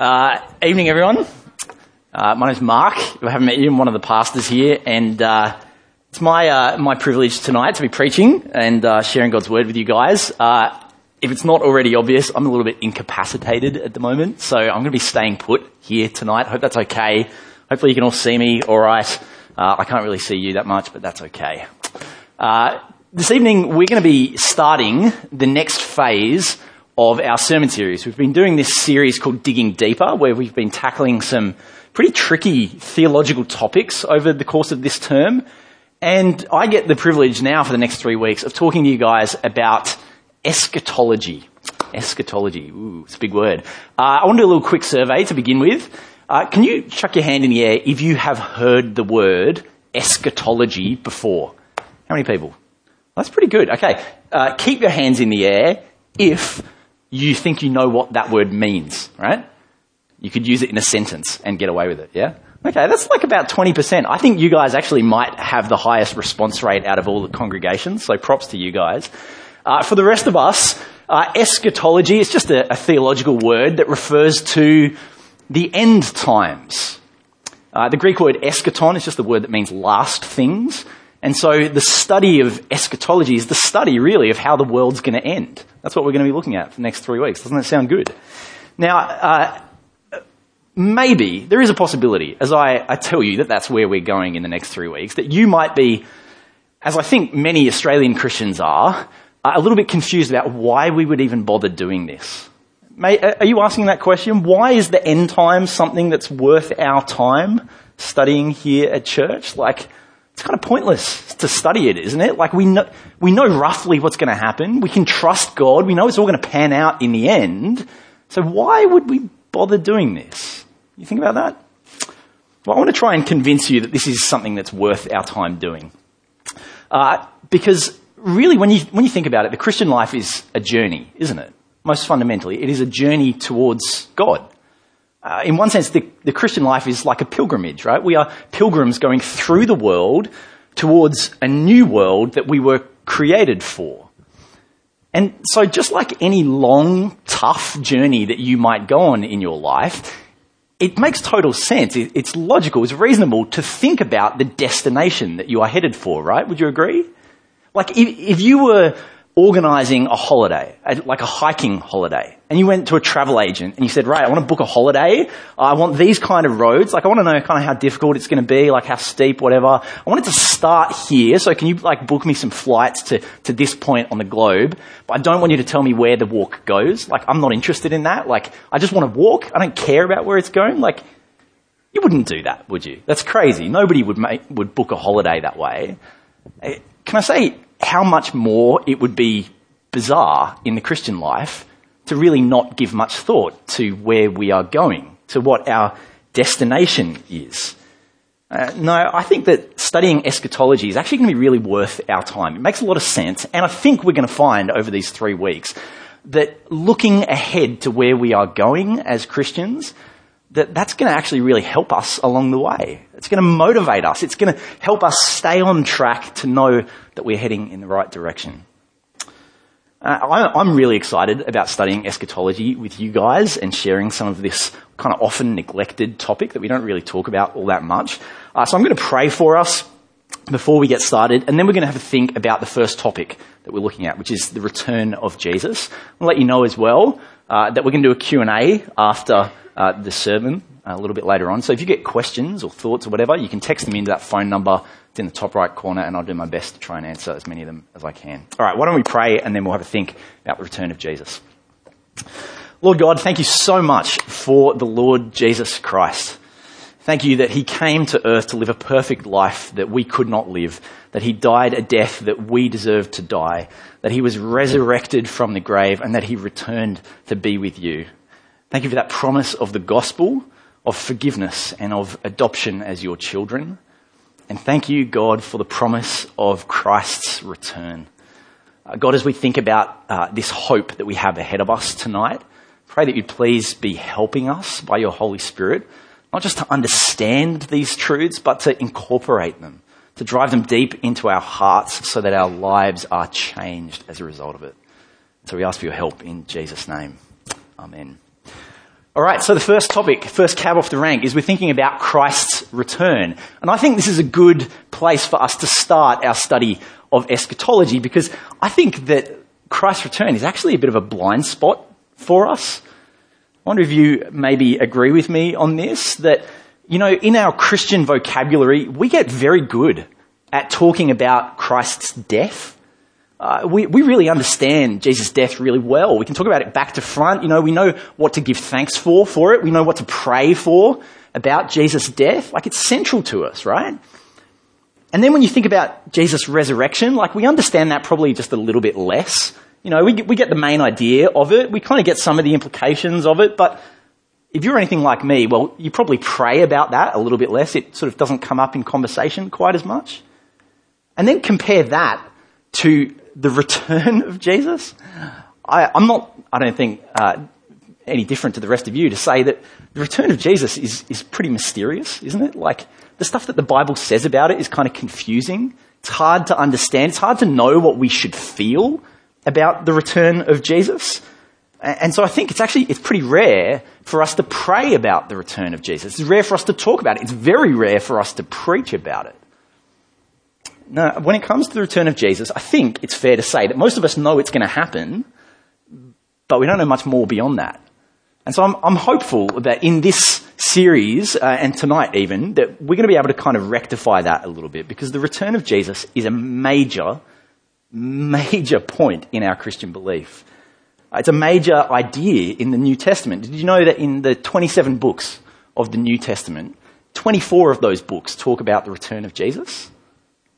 Uh, evening, everyone. Uh, my name's Mark. I haven't met you, I'm one of the pastors here, and uh, it's my uh, my privilege tonight to be preaching and uh, sharing God's word with you guys. Uh, if it's not already obvious, I'm a little bit incapacitated at the moment, so I'm going to be staying put here tonight. Hope that's okay. Hopefully, you can all see me all right. I can't really see you that much, but that's okay. this evening, we're going to be starting the next phase of our sermon series. We've been doing this series called Digging Deeper, where we've been tackling some pretty tricky theological topics over the course of this term. And I get the privilege now for the next three weeks of talking to you guys about eschatology. Eschatology. Ooh, it's a big word. Uh, I want to do a little quick survey to begin with. Uh, can you chuck your hand in the air if you have heard the word eschatology before? How many people? That's pretty good. Okay. Uh, keep your hands in the air if you think you know what that word means, right? You could use it in a sentence and get away with it, yeah? Okay, that's like about 20%. I think you guys actually might have the highest response rate out of all the congregations, so props to you guys. Uh, for the rest of us, uh, eschatology is just a, a, theological word that refers to the end times. Uh, the Greek word eschaton is just the word that means last things. And so the study of eschatology is the study, really, of how the world's going to end. That's what we're going to be looking at for the next three weeks. Doesn't that sound good? Now, uh, maybe there is a possibility, as I, I tell you that that's where we're going in the next three weeks, that you might be, as I think many Australian Christians are, a little bit confused about why we would even bother doing this. May, are you asking that question? Why is the end time something that's worth our time studying here at church? Like, it's kind of pointless to study it, isn't it? Like we know, we know roughly what's going to happen. We can trust God. We know it's all going to pan out in the end. So why would we bother doing this? You think about that? Well, I want to try and convince you that this is something that's worth our time doing. Uh, because really, when you, when you think about it, the Christian life is a journey, isn't it? Most fundamentally, it is a journey towards God. Uh, in one sense, the, the Christian life is like a pilgrimage, right? We are pilgrims going through the world towards a new world that we were created for. And so just like any long, tough journey that you might go on in your life, it makes total sense. It's logical, it's reasonable to think about the destination that you are headed for, right? Would you agree? Like if, if you were organizing a holiday, like a hiking holiday, and you went to a travel agent and you said, right, I want to book a holiday. I want these kind of roads. Like, I want to know kind of how difficult it's going to be, like how steep, whatever. I want it to start here. So can you like book me some flights to, to this point on the globe? But I don't want you to tell me where the walk goes. Like, I'm not interested in that. Like, I just want to walk. I don't care about where it's going. Like, you wouldn't do that, would you? That's crazy. Nobody would make, would book a holiday that way. Eh, can I say how much more it would be bizarre in the Christian life to really not give much thought to where we are going, to what our destination is. Uh, no, I think that studying eschatology is actually going to be really worth our time. It makes a lot of sense, and I think we're going to find over these three weeks that looking ahead to where we are going as Christians, that that's going to actually really help us along the way. It's going to motivate us. It's going to help us stay on track to know that we're heading in the right direction. Uh, I, am really excited about studying eschatology with you guys and sharing some of this kind of often neglected topic that we don't really talk about all that much. Uh, so I'm going to pray for us before we get started, and then we're going to have a think about the first topic that we're looking at, which is the return of Jesus. I'll let you know as well uh, that we're going to do a Q&A after uh, the sermon a little bit later on. So if you get questions or thoughts or whatever, you can text them into that phone number. It's in the top right corner, and I'll do my best to try and answer as many of them as I can. All right, why don't we pray, and then we'll have a think about the return of Jesus. Lord God, thank you so much for the Lord Jesus Christ. Thank you that he came to earth to live a perfect life that we could not live, that he died a death that we deserved to die, that he was resurrected from the grave, and that he returned to be with you. Thank you for that promise of the gospel of forgiveness and of adoption as your children. And thank you, God, for the promise of Christ's return. Uh, God, as we think about uh, this hope that we have ahead of us tonight, pray that you'd please be helping us by your Holy Spirit, not just to understand these truths, but to incorporate them, to drive them deep into our hearts so that our lives are changed as a result of it. So we ask for your help in Jesus' name. Amen. All right, so the first topic, first cab off the rank, is we're thinking about Christ's return. And I think this is a good place for us to start our study of eschatology because I think that Christ's return is actually a bit of a blind spot for us. I wonder if you maybe agree with me on this, that, you know, in our Christian vocabulary, we get very good at talking about Christ's death uh, we, we really understand Jesus' death really well. We can talk about it back to front. You know, we know what to give thanks for for it. We know what to pray for about Jesus' death. Like it's central to us, right? And then when you think about Jesus' resurrection, like we understand that probably just a little bit less. You know, we get, we get the main idea of it. We kind of get some of the implications of it, but if you're anything like me, well, you probably pray about that a little bit less. It sort of doesn't come up in conversation quite as much. And then compare that to the return of Jesus. I, am not, I don't think, uh, any different to the rest of you to say that the return of Jesus is, is pretty mysterious, isn't it? Like, the stuff that the Bible says about it is kind of confusing. It's hard to understand. It's hard to know what we should feel about the return of Jesus. And so I think it's actually, it's pretty rare for us to pray about the return of Jesus. It's rare for us to talk about it. It's very rare for us to preach about it. Now, when it comes to the return of Jesus, I think it's fair to say that most of us know it's going to happen, but we don't know much more beyond that. And so I'm, I'm hopeful that in this series, uh, and tonight even, that we're going to be able to kind of rectify that a little bit because the return of Jesus is a major, major point in our Christian belief. It's a major idea in the New Testament. Did you know that in the 27 books of the New Testament, 24 of those books talk about the return of Jesus?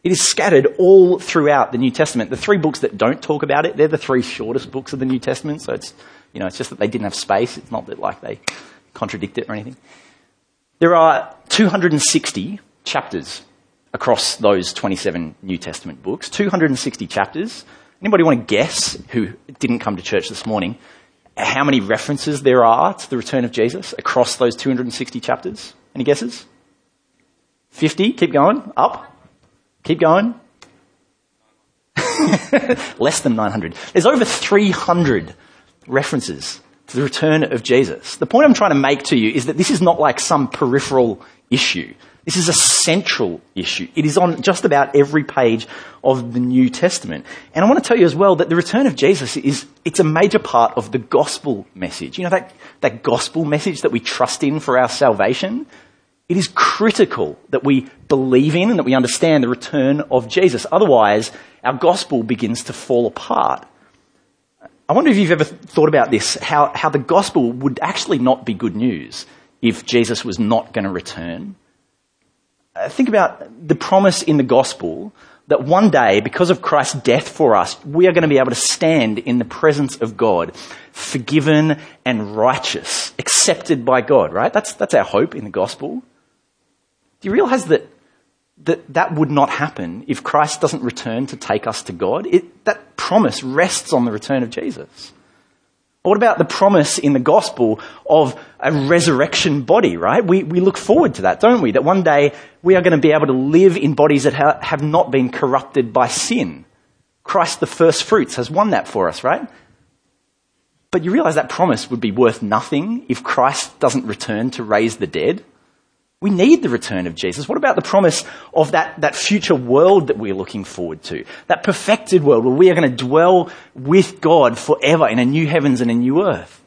It is scattered all throughout the New Testament. The three books that don't talk about it, they're the three shortest books of the New Testament. So it's, you know, it's just that they didn't have space. It's not that like they contradict it or anything. There are 260 chapters across those 27 New Testament books. 260 chapters. Anybody want to guess who didn't come to church this morning? How many references there are to the return of Jesus across those 260 chapters? Any guesses? 50? Keep going. Up? Keep going. Less than 900. There's over 300 references to the return of Jesus. The point I'm trying to make to you is that this is not like some peripheral issue. This is a central issue. It is on just about every page of the New Testament. And I want to tell you as well that the return of Jesus is, it's a major part of the gospel message. You know, that, that gospel message that we trust in for our salvation? It is critical that we believe in and that we understand the return of Jesus. Otherwise, our gospel begins to fall apart. I wonder if you've ever thought about this, how, how the gospel would actually not be good news if Jesus was not going to return. Uh, think about the promise in the gospel that one day, because of Christ's death for us, we are going to be able to stand in the presence of God, forgiven and righteous, accepted by God, right? That's, that's our hope in the gospel. Do you realize that that, that would not happen if Christ doesn't return to take us to God? It, that promise rests on the return of Jesus. What about the promise in the gospel of a resurrection body, right? We, we look forward to that, don't we? That one day we are going to be able to live in bodies that ha- have not been corrupted by sin. Christ, the first fruits, has won that for us, right? But you realize that promise would be worth nothing if Christ doesn't return to raise the dead. We need the return of Jesus. What about the promise of that, that future world that we're looking forward to? That perfected world where we are going to dwell with God forever in a new heavens and a new earth.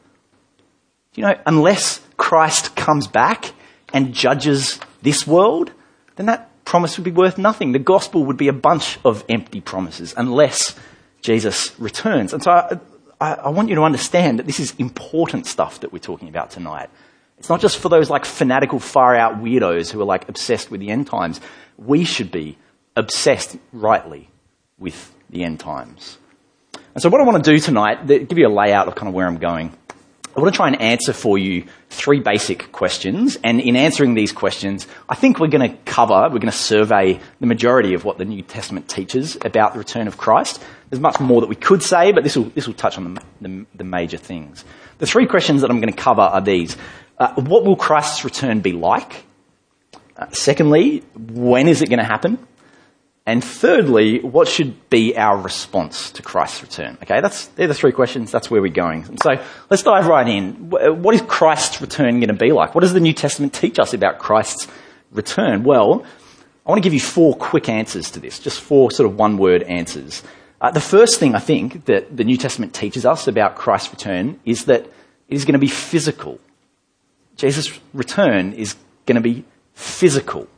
You know, unless Christ comes back and judges this world, then that promise would be worth nothing. The gospel would be a bunch of empty promises unless Jesus returns. And so I, I, I want you to understand that this is important stuff that we're talking about tonight. It's not just for those like fanatical, far out weirdos who are like obsessed with the end times. We should be obsessed rightly with the end times. And so what I want to do tonight, give you a layout of kind of where I'm going. I want to try and answer for you three basic questions. And in answering these questions, I think we're going to cover, we're going to survey the majority of what the New Testament teaches about the return of Christ. There's much more that we could say, but this will, this will touch on the, the, the major things. The three questions that I'm going to cover are these. Uh, what will Christ's return be like? Uh, secondly, when is it going to happen? And thirdly, what should be our response to Christ's return? Okay, that's, they're the three questions. That's where we're going. And so let's dive right in. What is Christ's return going to be like? What does the New Testament teach us about Christ's return? Well, I want to give you four quick answers to this, just four sort of one word answers. Uh, the first thing I think that the New Testament teaches us about Christ's return is that it is going to be physical. Jesus' return is going to be physical.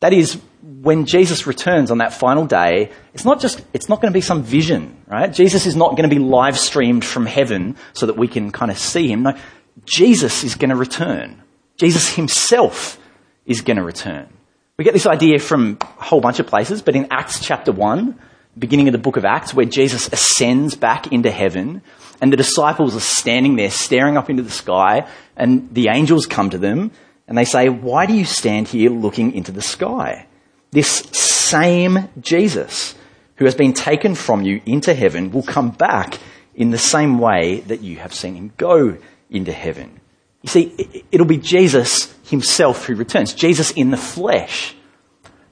That is, when Jesus returns on that final day, it's not just, it's not going to be some vision, right? Jesus is not going to be live streamed from heaven so that we can kind of see him. No, Jesus is going to return. Jesus himself is going to return. We get this idea from a whole bunch of places, but in Acts chapter 1, beginning of the book of Acts, where Jesus ascends back into heaven, and the disciples are standing there staring up into the sky, and the angels come to them, and they say, Why do you stand here looking into the sky? This same Jesus who has been taken from you into heaven will come back in the same way that you have seen him go into heaven. You see, it'll be Jesus himself who returns, Jesus in the flesh.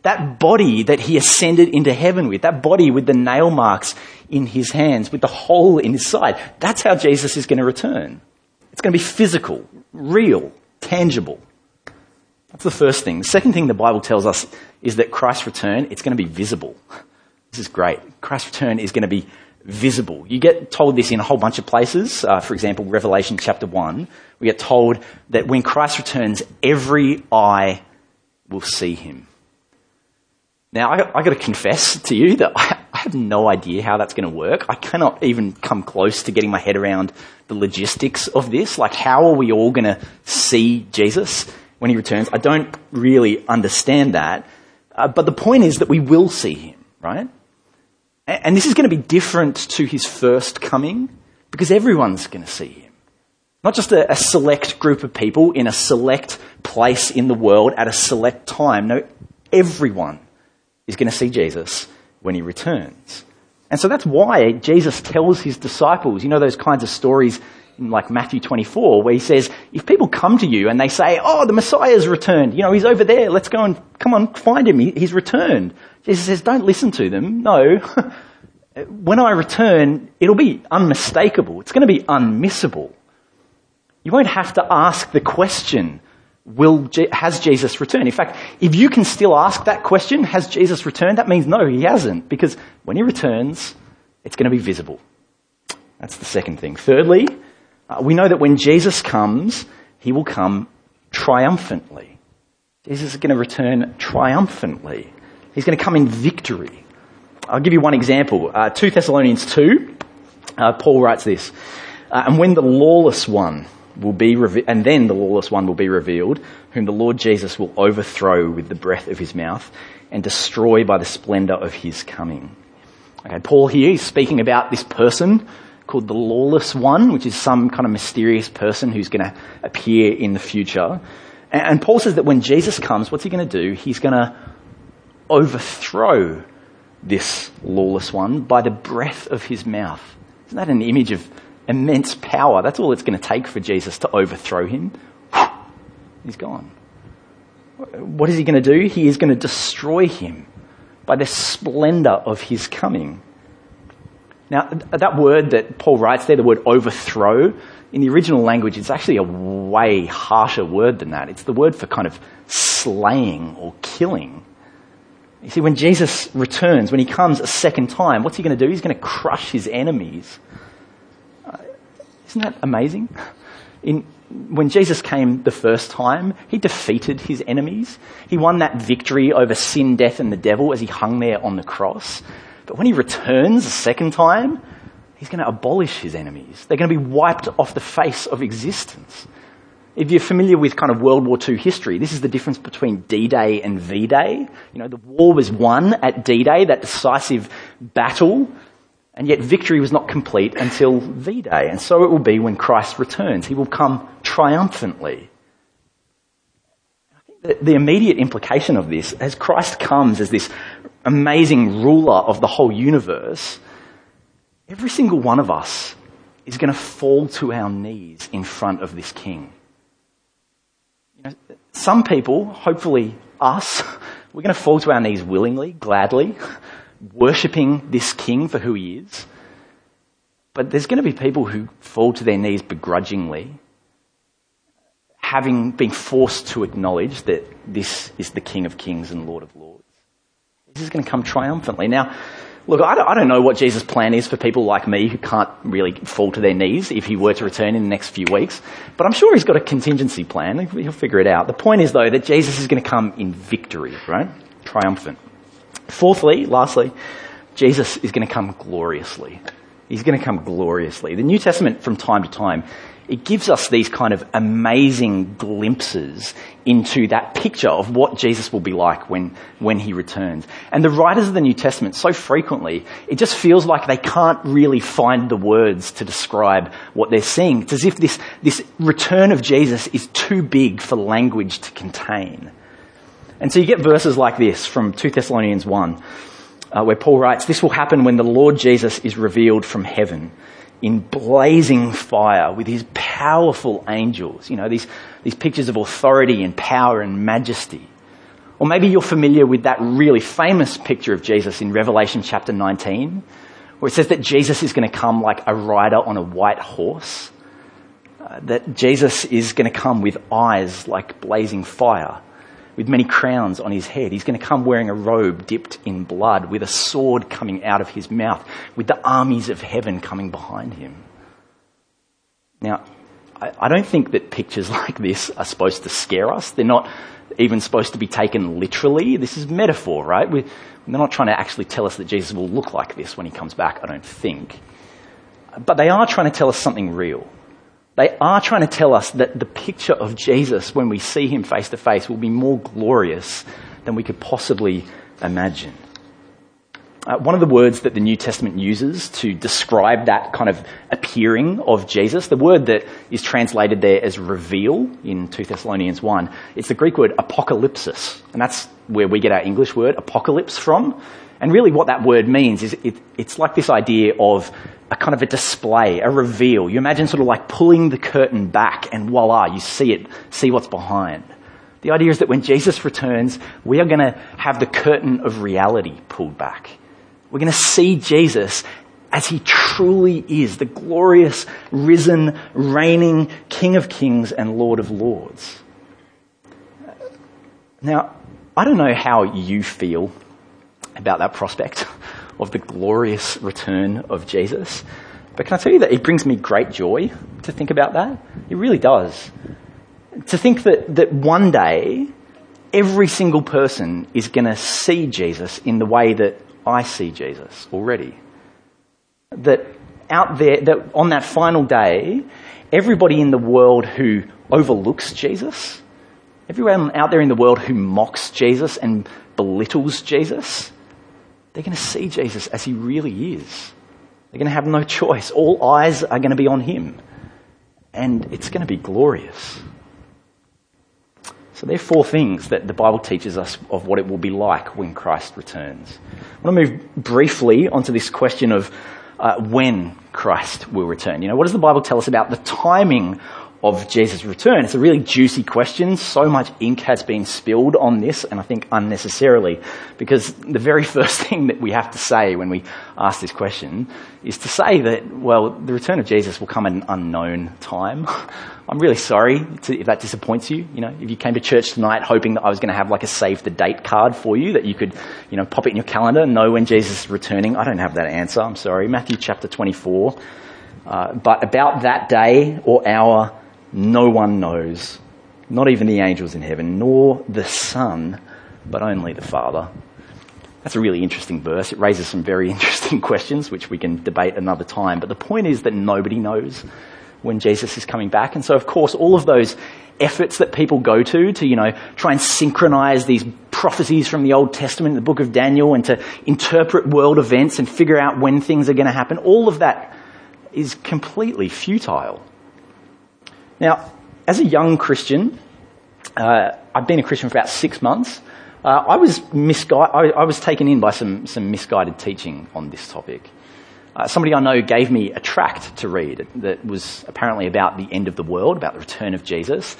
That body that he ascended into heaven with, that body with the nail marks in his hands, with the hole in his side, that's how Jesus is going to return. It's going to be physical, real, tangible. That's the first thing. The second thing the Bible tells us is that Christ's return, it's going to be visible. This is great. Christ's return is going to be visible. You get told this in a whole bunch of places. Uh, for example, Revelation chapter 1, we get told that when Christ returns, every eye will see him. Now, I, I got to confess to you that I, I have no idea how that's going to work. I cannot even come close to getting my head around the logistics of this. Like, how are we all going to see Jesus? when he returns. I don't really understand that. Uh, but the point is that we will see him, right? And, and this is going to be different to his first coming because everyone's going to see him. Not just a, a select group of people in a select place in the world at a select time. No, everyone is going to see Jesus when he returns. And so that's why Jesus tells his disciples, you know, those kinds of stories in like Matthew 24, where he says, if people come to you and they say, oh, the Messiah's returned, you know, he's over there, let's go and come on, find him, he's returned. Jesus says, don't listen to them. No. when I return, it'll be unmistakable. It's going to be unmissable. You won't have to ask the question, will, has Jesus returned? In fact, if you can still ask that question, has Jesus returned? That means no, he hasn't. Because when he returns, it's going to be visible. That's the second thing. Thirdly, uh, we know that when Jesus comes, he will come triumphantly. Jesus is going to return triumphantly. He's going to come in victory. I'll give you one example. Uh, 2 Thessalonians 2, uh, Paul writes this. Uh, and when the lawless one will be and then the lawless one will be revealed, whom the Lord Jesus will overthrow with the breath of his mouth and destroy by the splendor of his coming. Okay, Paul here is speaking about this person called the Lawless One, which is some kind of mysterious person who's going to appear in the future. And, Paul says that when Jesus comes, what's he going to do? He's going to overthrow this lawless one by the breath of his mouth. Isn't that an image of immense power? That's all it's going to take for Jesus to overthrow him. He's gone. What is he going to do? He is going to destroy him by the splendor of his coming. Now, that word that Paul writes there, the word overthrow, in the original language, it's actually a way harsher word than that. It's the word for kind of slaying or killing. You see, when Jesus returns, when he comes a second time, what's he going to do? He's going to crush his enemies. Isn't that amazing? In, when Jesus came the first time, he defeated his enemies. He won that victory over sin, death, and the devil as he hung there on the cross. But when he returns a second time, he's going to abolish his enemies. They're going to be wiped off the face of existence. If you're familiar with kind of World War II history, this is the difference between D-Day and V-Day. You know, the war was won at D-Day, that decisive battle, and yet victory was not complete until V-Day. And so it will be when Christ returns. He will come triumphantly. I think that the immediate implication of this, as Christ comes as this amazing ruler of the whole universe, every single one of us is going to fall to our knees in front of this king. You know, some people, hopefully us, We're going to fall to our knees willingly, gladly, worshipping this king for who he is. But there's going to be people who fall to their knees begrudgingly, having been forced to acknowledge that this is the King of Kings and Lord of Lords. This is going to come triumphantly. Now, look, I don't, know what Jesus' plan is for people like me who can't really fall to their knees if he were to return in the next few weeks, but I'm sure he's got a contingency plan. He'll figure it out. The point is, though, that Jesus is going to come in victory, right? Triumphant. Fourthly, lastly, Jesus is going to come gloriously. He's going to come gloriously. The New Testament, from time to time, it gives us these kind of amazing glimpses into that picture of what Jesus will be like when, when he returns. And the writers of the New Testament, so frequently, it just feels like they can't really find the words to describe what they're seeing. It's as if this, this return of Jesus is too big for language to contain. And so you get verses like this from 2 Thessalonians 1 uh, where Paul writes, This will happen when the Lord Jesus is revealed from heaven in blazing fire with his powerful angels. You know, these, these pictures of authority and power and majesty. Or maybe you're familiar with that really famous picture of Jesus in Revelation chapter 19, where it says that Jesus is going to come like a rider on a white horse. Uh, that Jesus is going to come with eyes like blazing fire with many crowns on his head. He's going to come wearing a robe dipped in blood, with a sword coming out of his mouth, with the armies of heaven coming behind him. Now, I, don't think that pictures like this are supposed to scare us. They're not even supposed to be taken literally. This is metaphor, right? We're, they're not trying to actually tell us that Jesus will look like this when he comes back, I don't think. But they are trying to tell us something real. They are trying to tell us that the picture of Jesus when we see him face to face will be more glorious than we could possibly imagine. Uh, one of the words that the New Testament uses to describe that kind of appearing of Jesus, the word that is translated there as reveal in 2 Thessalonians 1, it's the Greek word apocalypsis. And that's where we get our English word apocalypse from. And really what that word means is it, it's like this idea of a kind of a display, a reveal. You imagine sort of like pulling the curtain back and voila, you see it, see what's behind. The idea is that when Jesus returns, we are going to have the curtain of reality pulled back. We're going to see Jesus as he truly is, the glorious, risen, reigning King of kings and Lord of lords. Now, I don't know how you feel about that prospect of the glorious return of Jesus. But can I tell you that it brings me great joy to think about that? It really does. To think that, that one day, every single person is going to see Jesus in the way that I see Jesus already. That out there, that on that final day, everybody in the world who overlooks Jesus, everyone out there in the world who mocks Jesus and belittles Jesus, they're going to see Jesus as he really is. They're going to have no choice. All eyes are going to be on him. And it's going to be glorious. So there are four things that the Bible teaches us of what it will be like when Christ returns. I want to move briefly onto this question of uh, when Christ will return. You know, what does the Bible tell us about the timing of Jesus' return? It's a really juicy question. So much ink has been spilled on this, and I think unnecessarily, because the very first thing that we have to say when we ask this question is to say that, well, the return of Jesus will come at an unknown time. I'm really sorry to, if that disappoints you. You know, if you came to church tonight hoping that I was going to have like a save the date card for you that you could, you know, pop it in your calendar and know when Jesus is returning, I don't have that answer. I'm sorry. Matthew chapter 24. Uh, but about that day or hour, no one knows, not even the angels in heaven, nor the Son, but only the Father. That's a really interesting verse. It raises some very interesting questions, which we can debate another time. But the point is that nobody knows when Jesus is coming back. And so, of course, all of those efforts that people go to to, you know, try and synchronize these prophecies from the Old Testament, the book of Daniel, and to interpret world events and figure out when things are going to happen, all of that is completely futile. Now, as a young Christian, uh, I've been a Christian for about six months. Uh, I was misguided. I, I, was taken in by some, some misguided teaching on this topic. Uh, somebody I know gave me a tract to read that was apparently about the end of the world, about the return of Jesus.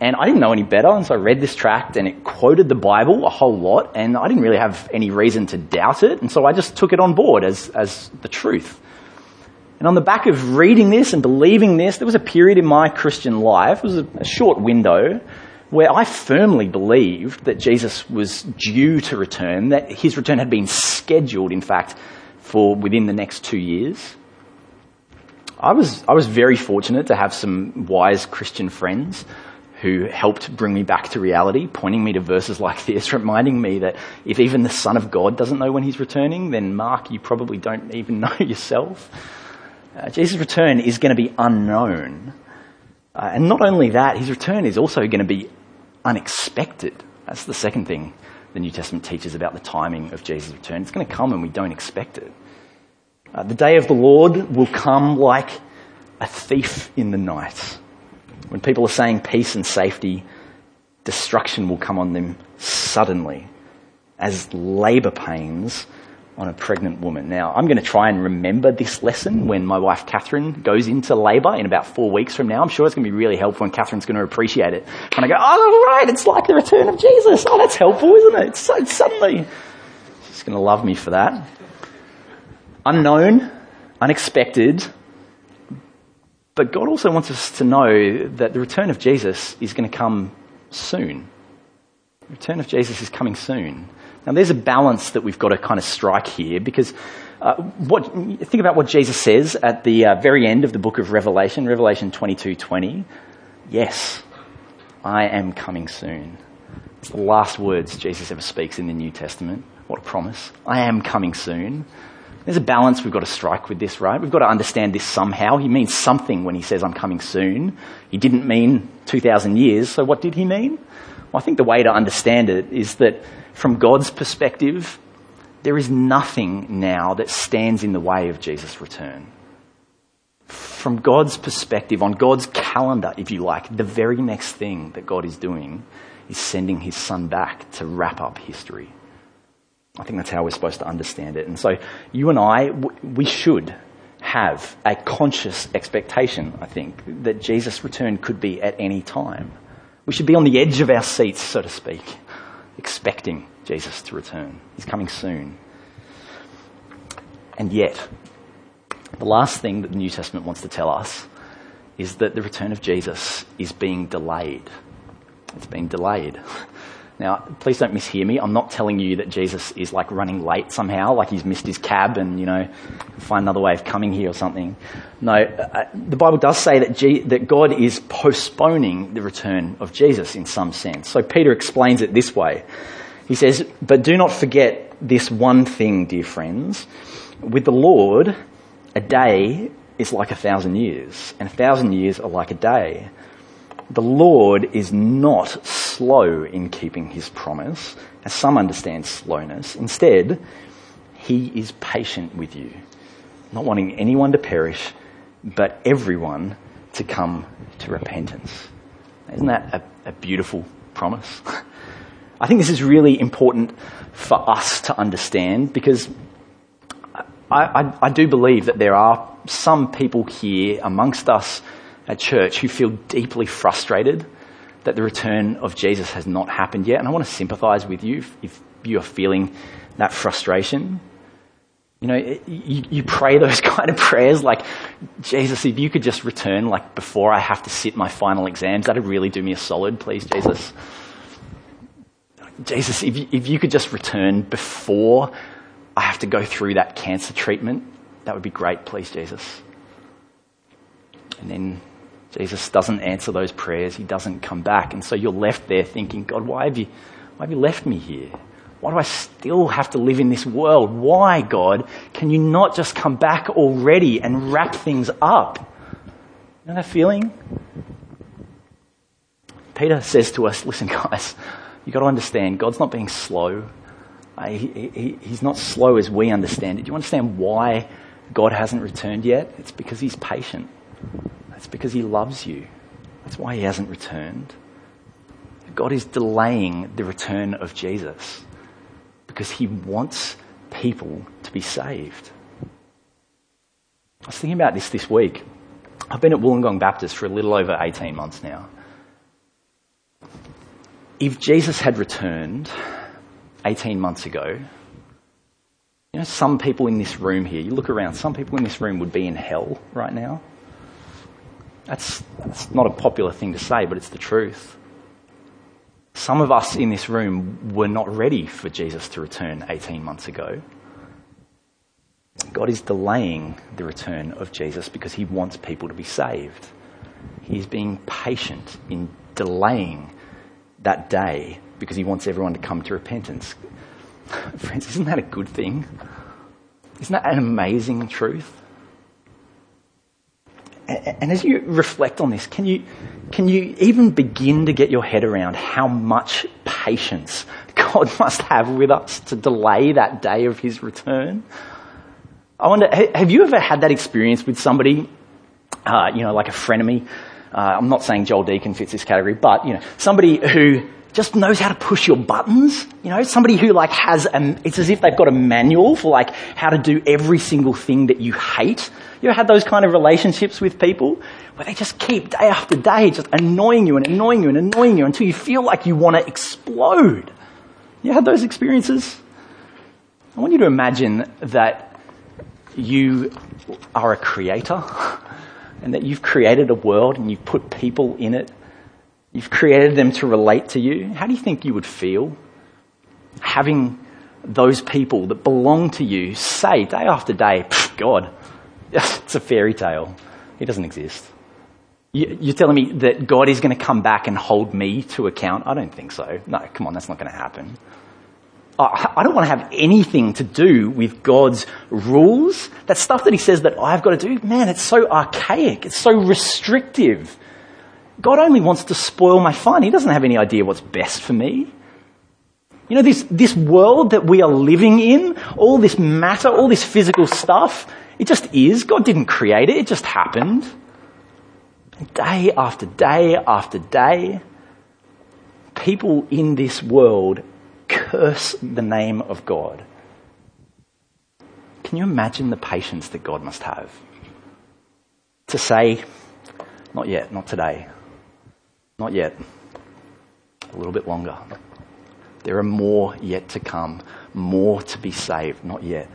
And I didn't know any better, and so I read this tract and it quoted the Bible a whole lot, and I didn't really have any reason to doubt it, and so I just took it on board as, as the truth. And on the back of reading this and believing this, there was a period in my Christian life, it was a, short window, where I firmly believed that Jesus was due to return, that his return had been scheduled, in fact, for within the next two years. I was, I was very fortunate to have some wise Christian friends who helped bring me back to reality, pointing me to verses like this, reminding me that if even the Son of God doesn't know when he's returning, then Mark, you probably don't even know yourself. Uh, Jesus' return is going to be unknown. Uh, and not only that, his return is also going to be unexpected. That's the second thing the New Testament teaches about the timing of Jesus' return. It's going to come when we don't expect it. Uh, the day of the Lord will come like a thief in the night. When people are saying peace and safety, destruction will come on them suddenly as labour pains on a pregnant woman. Now, I'm going to try and remember this lesson when my wife Catherine goes into labour in about four weeks from now. I'm sure it's going to be really helpful and Catherine's going to appreciate it. When I go, oh, right, it's like the return of Jesus. Oh, that's helpful, isn't it? It's so suddenly. She's going to love me for that. Unknown, unexpected, but God also wants us to know that the return of Jesus is going to come soon. The return of Jesus is coming soon. Now, there's a balance that we've got to kind of strike here because uh, what, think about what Jesus says at the uh, very end of the book of Revelation, Revelation 22:20. Yes, I am coming soon. It's the last words Jesus ever speaks in the New Testament. What a promise. I am coming soon. There's a balance we've got to strike with this, right? We've got to understand this somehow. He means something when he says, I'm coming soon. He didn't mean 2,000 years, so what did he mean? Well, I think the way to understand it is that from God's perspective, there is nothing now that stands in the way of Jesus' return. From God's perspective, on God's calendar, if you like, the very next thing that God is doing is sending his son back to wrap up history. I think that's how we're supposed to understand it. And so you and I, we should have a conscious expectation, I think, that Jesus' return could be at any time. We should be on the edge of our seats, so to speak, expecting Jesus to return. He's coming soon. And yet, the last thing that the New Testament wants to tell us is that the return of Jesus is being delayed. It's being delayed. Now, please don't mishear me. I'm not telling you that Jesus is like running late somehow, like he's missed his cab and, you know, find another way of coming here or something. No, uh, the Bible does say that, G- that God is postponing the return of Jesus in some sense. So Peter explains it this way. He says, But do not forget this one thing, dear friends. With the Lord, a day is like a thousand years, and a thousand years are like a day. The Lord is not slow in keeping his promise, as some understand slowness. Instead, he is patient with you, not wanting anyone to perish, but everyone to come to repentance. Isn't that a, a beautiful promise? I think this is really important for us to understand because I, I, I do believe that there are some people here amongst us at church who feel deeply frustrated that the return of Jesus has not happened yet. And I want to sympathize with you if, you are feeling that frustration. You know, you, you, pray those kind of prayers like, Jesus, if you could just return like before I have to sit my final exams, that'd really do me a solid, please, Jesus. Jesus, if you, if you could just return before I have to go through that cancer treatment, that would be great, please, Jesus. And then Jesus doesn't answer those prayers. He doesn't come back. And so you're left there thinking, God, why have you, why have you left me here? Why do I still have to live in this world? Why, God, can you not just come back already and wrap things up? You know that feeling? Peter says to us, listen, guys, you've got to understand, God's not being slow. Uh, he, he, he's not slow as we understand it. Do you understand why God hasn't returned yet? It's because he's patient. It's because he loves you. That's why he hasn't returned. God is delaying the return of Jesus because he wants people to be saved. I was thinking about this this week. I've been at Wollongong Baptist for a little over 18 months now. if Jesus had returned 18 months ago, you know, some people in this room here, you look around, some people in this room would be in hell right now. That's, that's not a popular thing to say, but it's the truth. Some of us in this room were not ready for Jesus to return 18 months ago. God is delaying the return of Jesus because he wants people to be saved. He is being patient in delaying that day because he wants everyone to come to repentance. Friends, isn't that a good thing? Isn't that an amazing truth? And as you reflect on this, can you, can you even begin to get your head around how much patience God must have with us to delay that day of his return? I wonder, have you ever had that experience with somebody, uh, you know, like a frenemy? Uh, I'm not saying Joel Deacon fits this category, but, you know, somebody who just knows how to push your buttons. You know, somebody who like has a, it's as if they've got a manual for like how to do every single thing that you hate. You ever had those kind of relationships with people where they just keep day after day just annoying you and annoying you and annoying you until you feel like you want to explode? You had those experiences? I want you to imagine that you are a creator and that you've created a world and you've put people in it You've created them to relate to you. How do you think you would feel having those people that belong to you say day after day, God, it's a fairy tale. He doesn't exist. You're telling me that God is going to come back and hold me to account? I don't think so. No, come on, that's not going to happen. I don't want to have anything to do with God's rules. That stuff that He says that I've got to do, man, it's so archaic. It's so restrictive. God only wants to spoil my fun. He doesn't have any idea what's best for me. You know, this, this world that we are living in, all this matter, all this physical stuff, it just is. God didn't create it, it just happened. Day after day after day, people in this world curse the name of God. Can you imagine the patience that God must have? To say, not yet, not today. Not yet. A little bit longer. There are more yet to come, more to be saved. Not yet.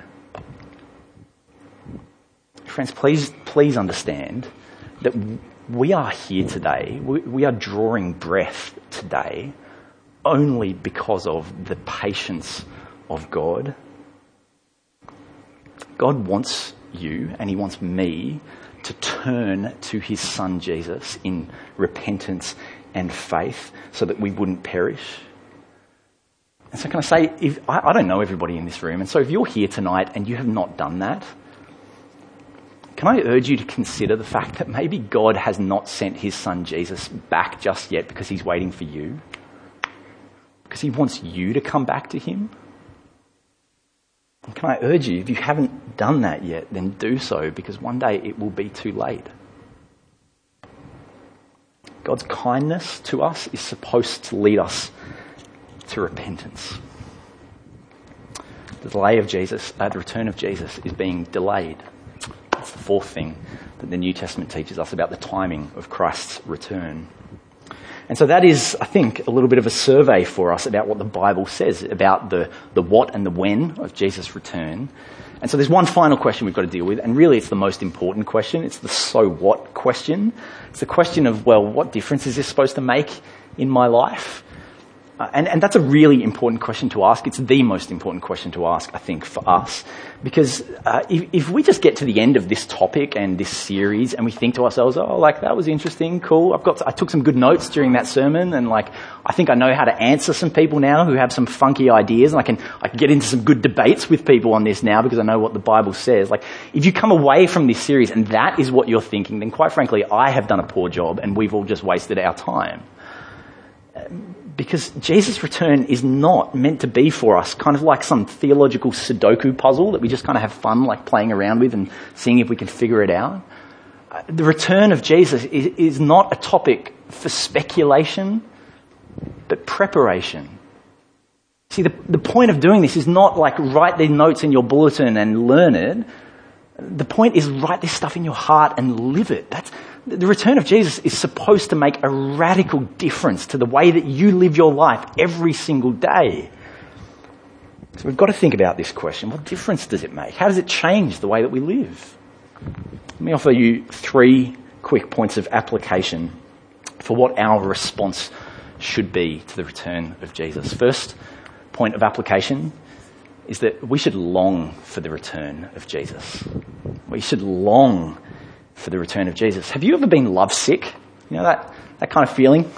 Friends, please, please understand that we are here today. We, we are drawing breath today only because of the patience of God. God wants you and He wants me to turn to his son Jesus in repentance and faith so that we wouldn't perish. And so, can I say, if, I, I don't know everybody in this room, and so if you're here tonight and you have not done that, can I urge you to consider the fact that maybe God has not sent his son Jesus back just yet because he's waiting for you? Because he wants you to come back to him? And can I urge you, if you haven't done that yet, then do so because one day it will be too late. God's kindness to us is supposed to lead us to repentance. The delay of Jesus, uh, the return of Jesus is being delayed. That's the fourth thing that the New Testament teaches us about the timing of Christ's return. And so that is, I think, a little bit of a survey for us about what the Bible says about the, the what and the when of Jesus' return. And so there's one final question we've got to deal with, and really it's the most important question. It's the so what question. It's the question of, well, what difference is this supposed to make in my life? Uh, and, and that's a really important question to ask. It's the most important question to ask, I think, for us. Because uh, if, if, we just get to the end of this topic and this series and we think to ourselves, oh, like, that was interesting, cool. I've got, to, I took some good notes during that sermon and like, I think I know how to answer some people now who have some funky ideas and I can, I can get into some good debates with people on this now because I know what the Bible says. Like, if you come away from this series and that is what you're thinking, then quite frankly, I have done a poor job and we've all just wasted our time because Jesus' return is not meant to be for us kind of like some theological Sudoku puzzle that we just kind of have fun like playing around with and seeing if we can figure it out. Uh, the return of Jesus is, is not a topic for speculation, but preparation. See, the, the point of doing this is not like write the notes in your bulletin and learn it. The point is write this stuff in your heart and live it. That's, The return of Jesus is supposed to make a radical difference to the way that you live your life every single day. So we've got to think about this question. What difference does it make? How does it change the way that we live? Let me offer you three quick points of application for what our response should be to the return of Jesus. First point of application is that we should long for the return of Jesus. We should long for the return of Jesus. Have you ever been lovesick? You know that, that kind of feeling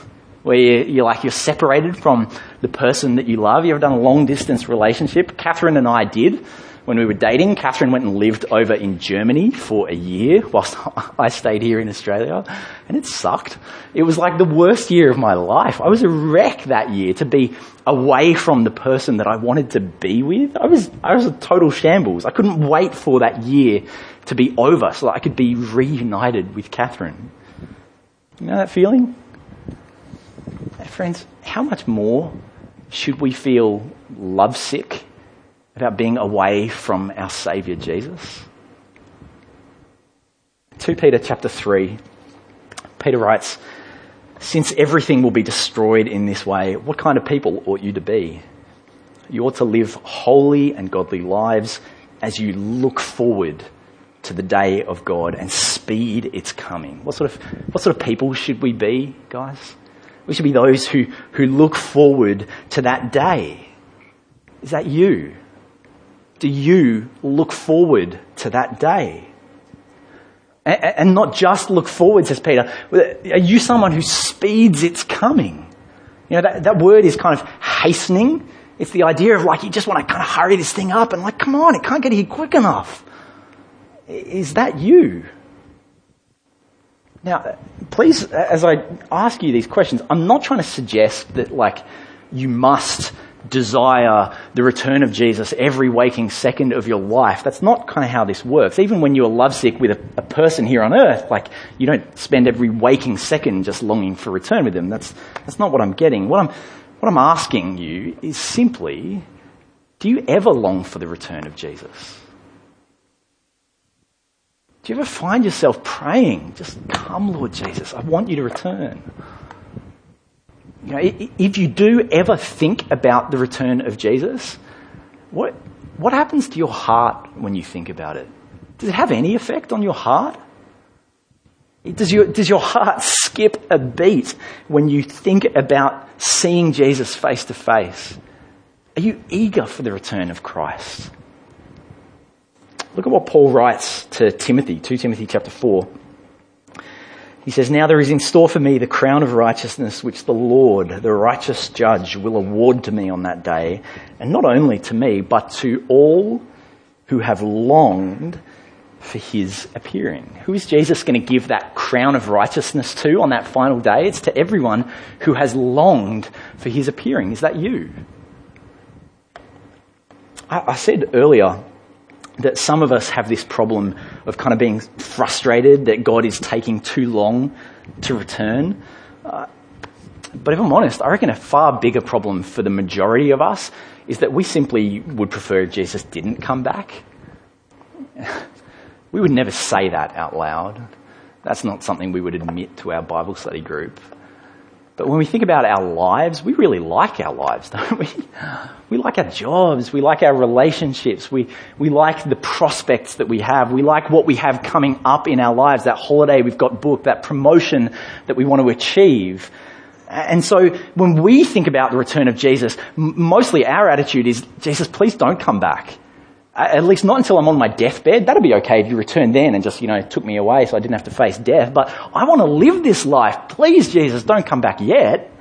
where you, are like you're separated from the person that you love. You ever done a long distance relationship? Catherine and I did when we were dating. Catherine went and lived over in Germany for a year whilst I stayed here in Australia, and it sucked. It was like the worst year of my life. I was a wreck that year to be away from the person that I wanted to be with. I was, I was a total shambles. I couldn't wait for that year to be over so that I could be reunited with Catherine. You know that feeling? Friends, how much more should we feel lovesick about being away from our Saviour Jesus? 2 Peter chapter 3, Peter writes, Since everything will be destroyed in this way, what kind of people ought you to be? You ought to live holy and godly lives as you look forward to the day of God and speed its coming. What sort of, what sort of people should we be, guys? We should be those who, who look forward to that day. Is that you? Do you look forward to that day? And not just look forward, says Peter. Are you someone who speeds its coming? You know, that, that word is kind of hastening. It's the idea of like, you just want to kind of hurry this thing up and like, come on, it can't get here quick enough. Is that you? Now, please, as I ask you these questions, I'm not trying to suggest that like you must desire the return of Jesus every waking second of your life. That's not kind of how this works. Even when you're lovesick with a, a, person here on earth, like you don't spend every waking second just longing for return with them. That's, that's not what I'm getting. What I'm, what I'm asking you is simply, do you ever long for the return of Jesus? Do you ever find yourself praying, just come, Lord Jesus, I want you to return? You know, if you do ever think about the return of Jesus, what, what happens to your heart when you think about it? Does it have any effect on your heart? Does your, does your heart skip a beat when you think about seeing Jesus face to face? Are you eager for the return of Christ? Look at what Paul writes to Timothy, 2 Timothy chapter 4. He says, Now there is in store for me the crown of righteousness which the Lord, the righteous judge, will award to me on that day, and not only to me, but to all who have longed for his appearing. Who is Jesus going to give that crown of righteousness to on that final day? It's to everyone who has longed for his appearing. Is that you? I, I said earlier that some of us have this problem of kind of being frustrated that God is taking too long to return. Uh, but if I'm honest, I reckon a far bigger problem for the majority of us is that we simply would prefer if Jesus didn't come back. we would never say that out loud. That's not something we would admit to our Bible study group. But when we think about our lives, we really like our lives, don't we? We like our jobs. We like our relationships. We, we like the prospects that we have. We like what we have coming up in our lives, that holiday we've got booked, that promotion that we want to achieve. And so when we think about the return of Jesus, mostly our attitude is, Jesus, please don't come back. At least not until I'm on my deathbed. That'd be okay if you returned then and just, you know, took me away so I didn't have to face death. But I want to live this life. Please, Jesus, don't come back yet.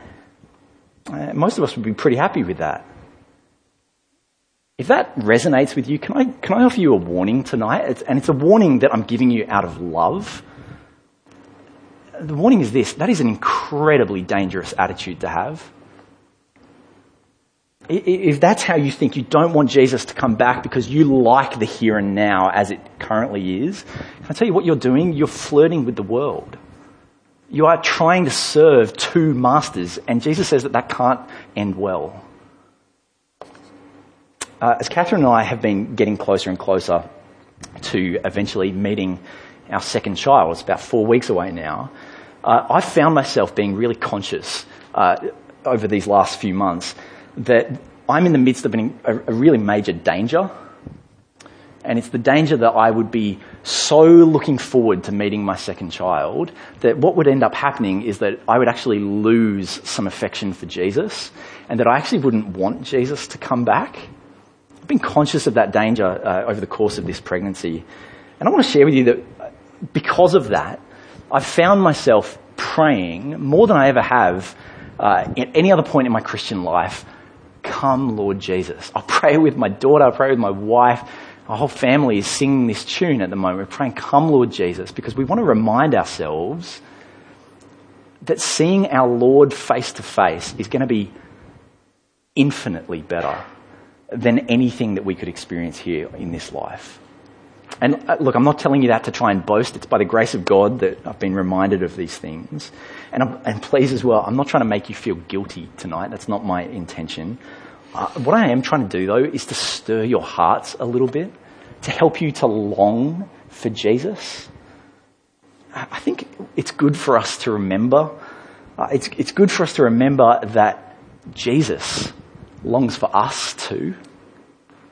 Uh, most of us would be pretty happy with that. If that resonates with you, can I, can I offer you a warning tonight? It's, and it's a warning that I'm giving you out of love. The warning is this that is an incredibly dangerous attitude to have. If that's how you think, you don't want Jesus to come back because you like the here and now as it currently is, can I tell you what you're doing? You're flirting with the world. You are trying to serve two masters, and Jesus says that that can't end well. Uh, as Catherine and I have been getting closer and closer to eventually meeting our second child. It's about four weeks away now. Uh, I found myself being really conscious uh, over these last few months that I'm in the midst of an, a, a really major danger. And it's the danger that I would be so looking forward to meeting my second child that what would end up happening is that I would actually lose some affection for Jesus and that I actually wouldn't want Jesus to come back. I've been conscious of that danger uh, over the course of this pregnancy. And I want to share with you that because of that, I've found myself praying more than I ever have uh, at any other point in my Christian life, come Lord Jesus. I pray with my daughter, I pray with my wife. Our whole family is singing this tune at the moment. We're praying, come Lord Jesus, because we want to remind ourselves that seeing our Lord face to face is going to be infinitely better than anything that we could experience here in this life. And uh, look, I'm not telling you that to try and boast. It's by the grace of God that I've been reminded of these things. And, I'm, and please as well, I'm not trying to make you feel guilty tonight. That's not my intention. Uh, what I am trying to do though is to stir your hearts a little bit, to help you to long for Jesus. I think it's good for us to remember. Uh, it's, it's good for us to remember that Jesus longs for us too.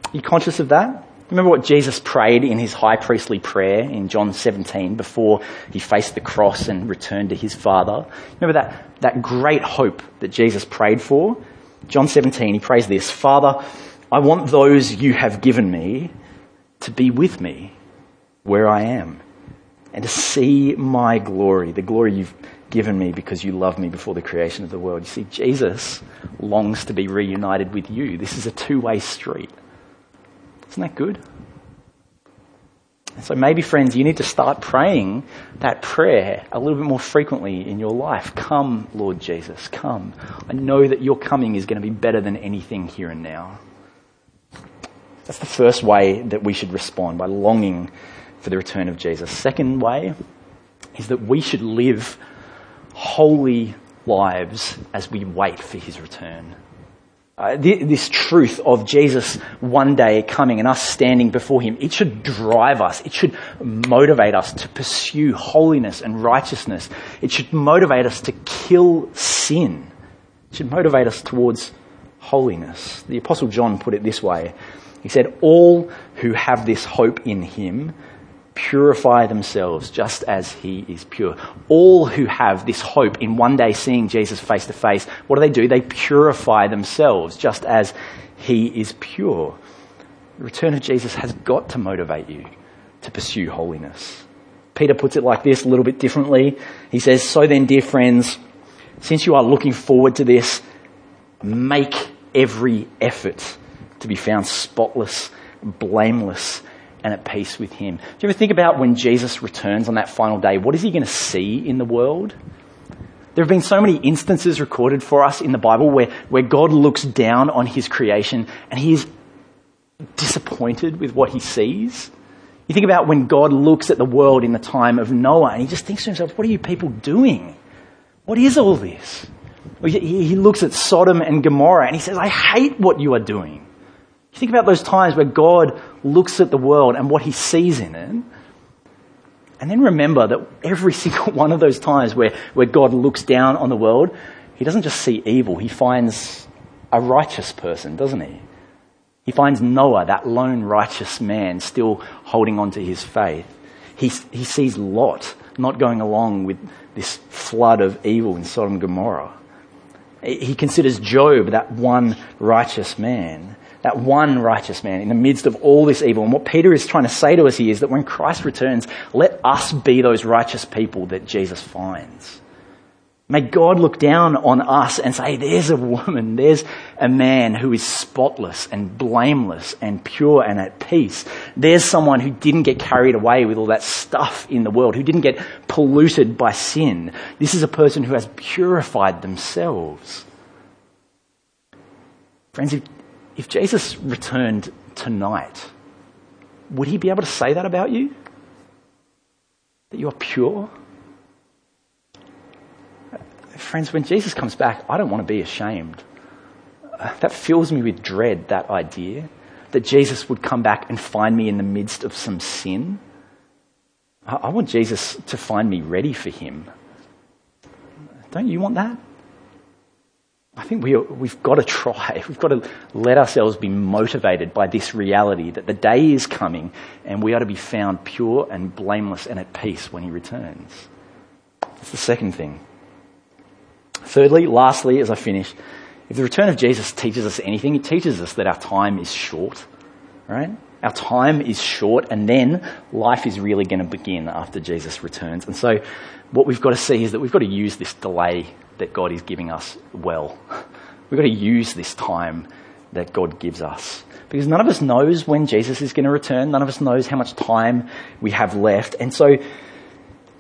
Are you conscious of that? Remember what Jesus prayed in his high priestly prayer in John 17 before he faced the cross and returned to his Father? Remember that, that great hope that Jesus prayed for? John 17, he prays this Father, I want those you have given me to be with me where I am and to see my glory, the glory you've given me because you loved me before the creation of the world. You see, Jesus longs to be reunited with you. This is a two way street. Isn't that good? So maybe, friends, you need to start praying that prayer a little bit more frequently in your life. Come, Lord Jesus, come. I know that your coming is going to be better than anything here and now. That's the first way that we should respond, by longing for the return of Jesus. Second way is that we should live holy lives as we wait for his return. Uh, this truth of Jesus one day coming and us standing before him, it should drive us. It should motivate us to pursue holiness and righteousness. It should motivate us to kill sin. It should motivate us towards holiness. The Apostle John put it this way. He said, All who have this hope in him purify themselves just as he is pure. All who have this hope in one day seeing Jesus face to face, what do they do? They purify themselves just as he is pure. The return of Jesus has got to motivate you to pursue holiness. Peter puts it like this, a little bit differently. He says, So then, dear friends, since you are looking forward to this, make every effort to be found spotless, blameless, and at peace with Him. Do you ever think about when Jesus returns on that final day? What is He going to see in the world? There have been so many instances recorded for us in the Bible where, where God looks down on His creation and He is disappointed with what He sees. You think about when God looks at the world in the time of Noah and He just thinks to Himself, what are you people doing? What is all this? He looks at Sodom and Gomorrah and He says, I hate what you are doing. You think about those times where God looks at the world and what he sees in it. And then remember that every single one of those times where, where God looks down on the world, he doesn't just see evil, he finds a righteous person, doesn't he? He finds Noah, that lone righteous man, still holding on to his faith. He, he sees Lot not going along with this flood of evil in Sodom and Gomorrah. He considers Job that one righteous man that one righteous man in the midst of all this evil. And what Peter is trying to say to us here is that when Christ returns, let us be those righteous people that Jesus finds. May God look down on us and say, there's a woman, there's a man who is spotless and blameless and pure and at peace. There's someone who didn't get carried away with all that stuff in the world, who didn't get polluted by sin. This is a person who has purified themselves. Friends, if, if Jesus returned tonight, would he be able to say that about you? That you are pure? Friends, when Jesus comes back, I don't want to be ashamed. Uh, that fills me with dread, that idea that Jesus would come back and find me in the midst of some sin. I, I want Jesus to find me ready for him. Don't you want that? I think we, we've got to try. We've got to let ourselves be motivated by this reality that the day is coming and we are to be found pure and blameless and at peace when He returns. That's the second thing. Thirdly, lastly, as I finish, if the return of Jesus teaches us anything, it teaches us that our time is short, right? Our time is short and then life is really going to begin after Jesus returns. And so what we've got to see is that we've got to use this delay that God is giving us well. We've got to use this time that God gives us. Because none of us knows when Jesus is going to return. None of us knows how much time we have left. And so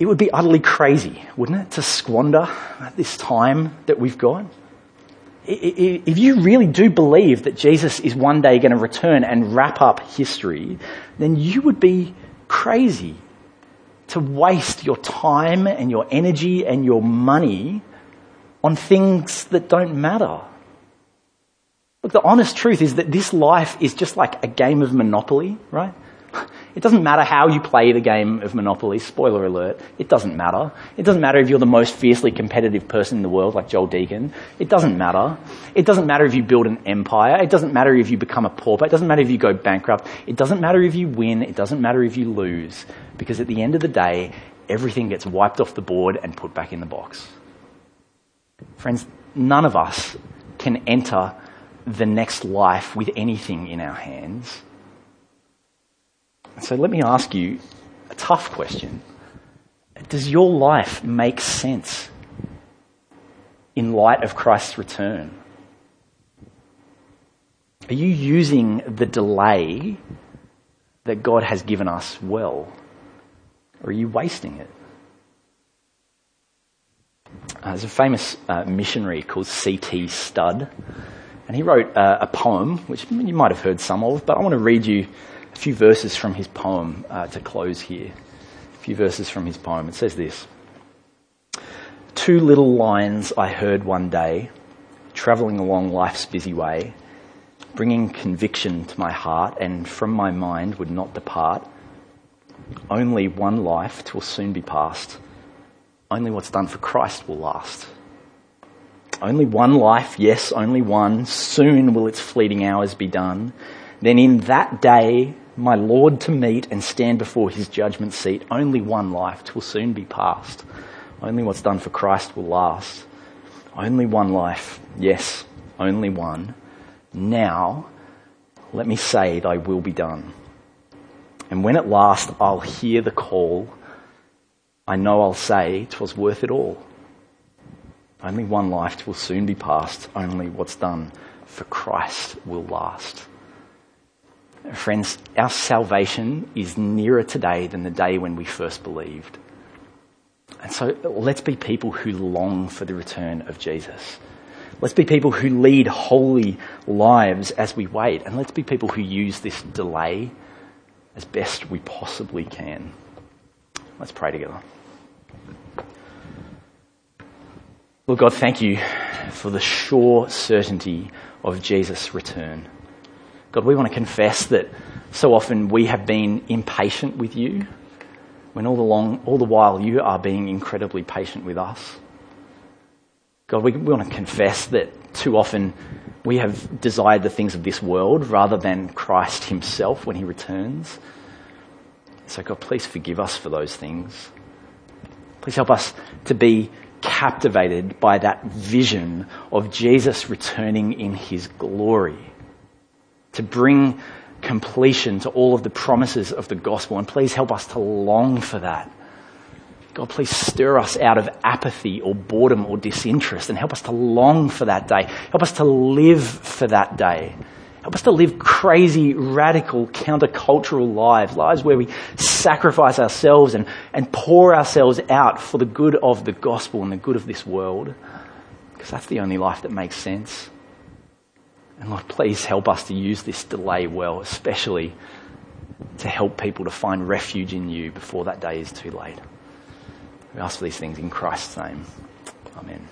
it would be utterly crazy, wouldn't it, to squander this time that we've got? If you really do believe that Jesus is one day going to return and wrap up history, then you would be crazy to waste your time and your energy and your money on things that don't matter. Look, the honest truth is that this life is just like a game of Monopoly, right? It doesn't matter how you play the game of Monopoly, spoiler alert, it doesn't matter. It doesn't matter if you're the most fiercely competitive person in the world, like Joel Deacon. It doesn't matter. It doesn't matter if you build an empire. It doesn't matter if you become a pauper. It doesn't matter if you go bankrupt. It doesn't matter if you win. It doesn't matter if you lose. Because at the end of the day, everything gets wiped off the board and put back in the box. Friends, none of us can enter the next life with anything in our hands. So let me ask you a tough question. Does your life make sense in light of Christ's return? Are you using the delay that God has given us well? Or are you wasting it? Uh, there's a famous uh, missionary called C.T. Studd, and he wrote uh, a poem, which you might have heard some of, but I want to read you a few verses from his poem uh, to close here. A few verses from his poem. It says this Two little lines I heard one day, travelling along life's busy way, bringing conviction to my heart and from my mind would not depart. Only one life twill soon be past only what's done for Christ will last. Only one life, yes, only one. Soon will its fleeting hours be done. Then in that day, my Lord to meet and stand before his judgment seat. Only one life will soon be past. Only what's done for Christ will last. Only one life, yes, only one. Now, let me say, thy will be done. And when at last I'll hear the call, I know I'll say 'twas worth it all. Only one life will soon be past. Only what's done for Christ will last. Friends, our salvation is nearer today than the day when we first believed. And so let's be people who long for the return of Jesus. Let's be people who lead holy lives as we wait. And let's be people who use this delay as best we possibly can. Let's pray together. Lord God, thank you for the sure certainty of Jesus' return. God, we want to confess that so often we have been impatient with you when all the, long, all the while you are being incredibly patient with us. God, we, we want to confess that too often we have desired the things of this world rather than Christ himself when he returns. So God, please forgive us for those things. Please help us to be captivated by that vision of Jesus returning in his glory to bring completion to all of the promises of the gospel. And please help us to long for that. God, please stir us out of apathy or boredom or disinterest and help us to long for that day. Help us to live for that day. Help us to live crazy, radical, countercultural lives, lives where we sacrifice ourselves and, and pour ourselves out for the good of the gospel and the good of this world. Because that's the only life that makes sense. And Lord, please help us to use this delay well, especially to help people to find refuge in you before that day is too late. We ask for these things in Christ's name. Amen.